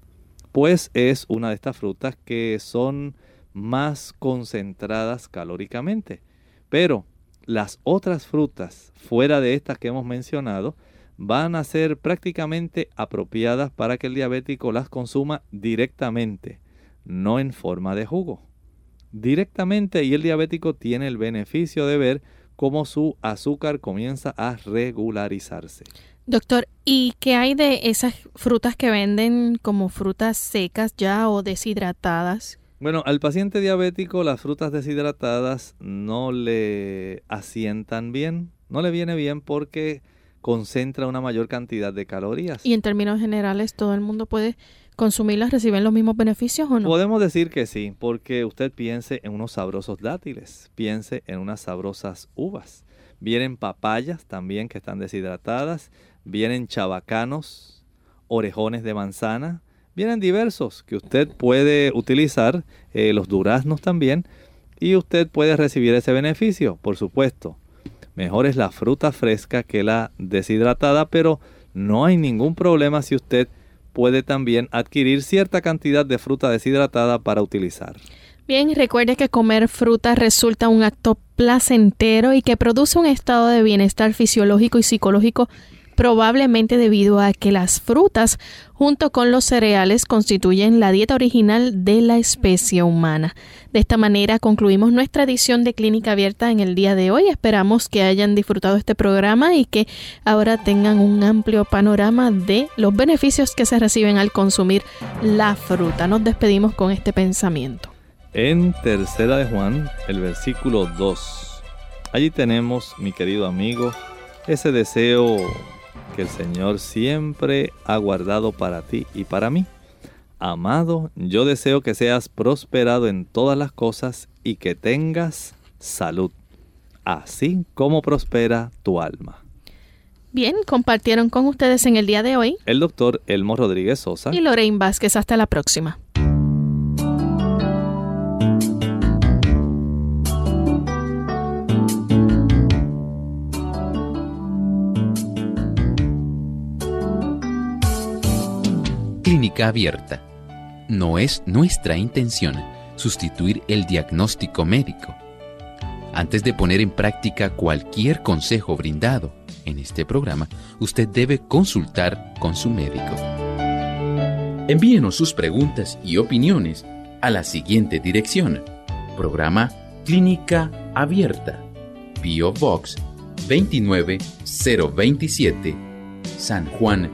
pues es una de estas frutas que son más concentradas calóricamente. Pero las otras frutas fuera de estas que hemos mencionado van a ser prácticamente apropiadas para que el diabético las consuma directamente, no en forma de jugo. Directamente y el diabético tiene el beneficio de ver cómo su azúcar comienza a regularizarse. Doctor, ¿y qué hay de esas frutas que venden como frutas secas ya o deshidratadas? Bueno, al paciente diabético las frutas deshidratadas no le asientan bien, no le viene bien porque concentra una mayor cantidad de calorías. Y en términos generales, ¿todo el mundo puede consumirlas, reciben los mismos beneficios o no? Podemos decir que sí, porque usted piense en unos sabrosos dátiles, piense en unas sabrosas uvas. Vienen papayas también que están deshidratadas, vienen chabacanos, orejones de manzana, vienen diversos que usted puede utilizar, eh, los duraznos también, y usted puede recibir ese beneficio, por supuesto. Mejor es la fruta fresca que la deshidratada, pero no hay ningún problema si usted puede también adquirir cierta cantidad de fruta deshidratada para utilizar. Bien, recuerde que comer fruta resulta un acto placentero y que produce un estado de bienestar fisiológico y psicológico probablemente debido a que las frutas junto con los cereales constituyen la dieta original de la especie humana. De esta manera concluimos nuestra edición de Clínica Abierta en el día de hoy. Esperamos que hayan disfrutado este programa y que ahora tengan un amplio panorama de los beneficios que se reciben al consumir la fruta. Nos despedimos con este pensamiento. En Tercera de Juan, el versículo 2. Allí tenemos, mi querido amigo, ese deseo que el Señor siempre ha guardado para ti y para mí. Amado, yo deseo que seas prosperado en todas las cosas y que tengas salud, así como prospera tu alma. Bien, compartieron con ustedes en el día de hoy el doctor Elmo Rodríguez Sosa y Lorraine Vázquez. Hasta la próxima. Clínica abierta. No es nuestra intención sustituir el diagnóstico médico. Antes de poner en práctica cualquier consejo brindado en este programa, usted debe consultar con su médico. Envíenos sus preguntas y opiniones a la siguiente dirección. Programa Clínica Abierta. Bio Box 29027, San Juan,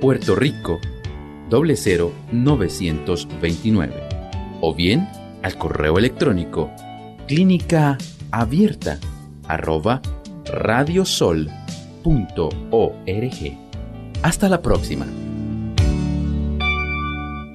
Puerto Rico 00929 o bien al correo electrónico clínica abierta arroba radiosol.org. Hasta la próxima.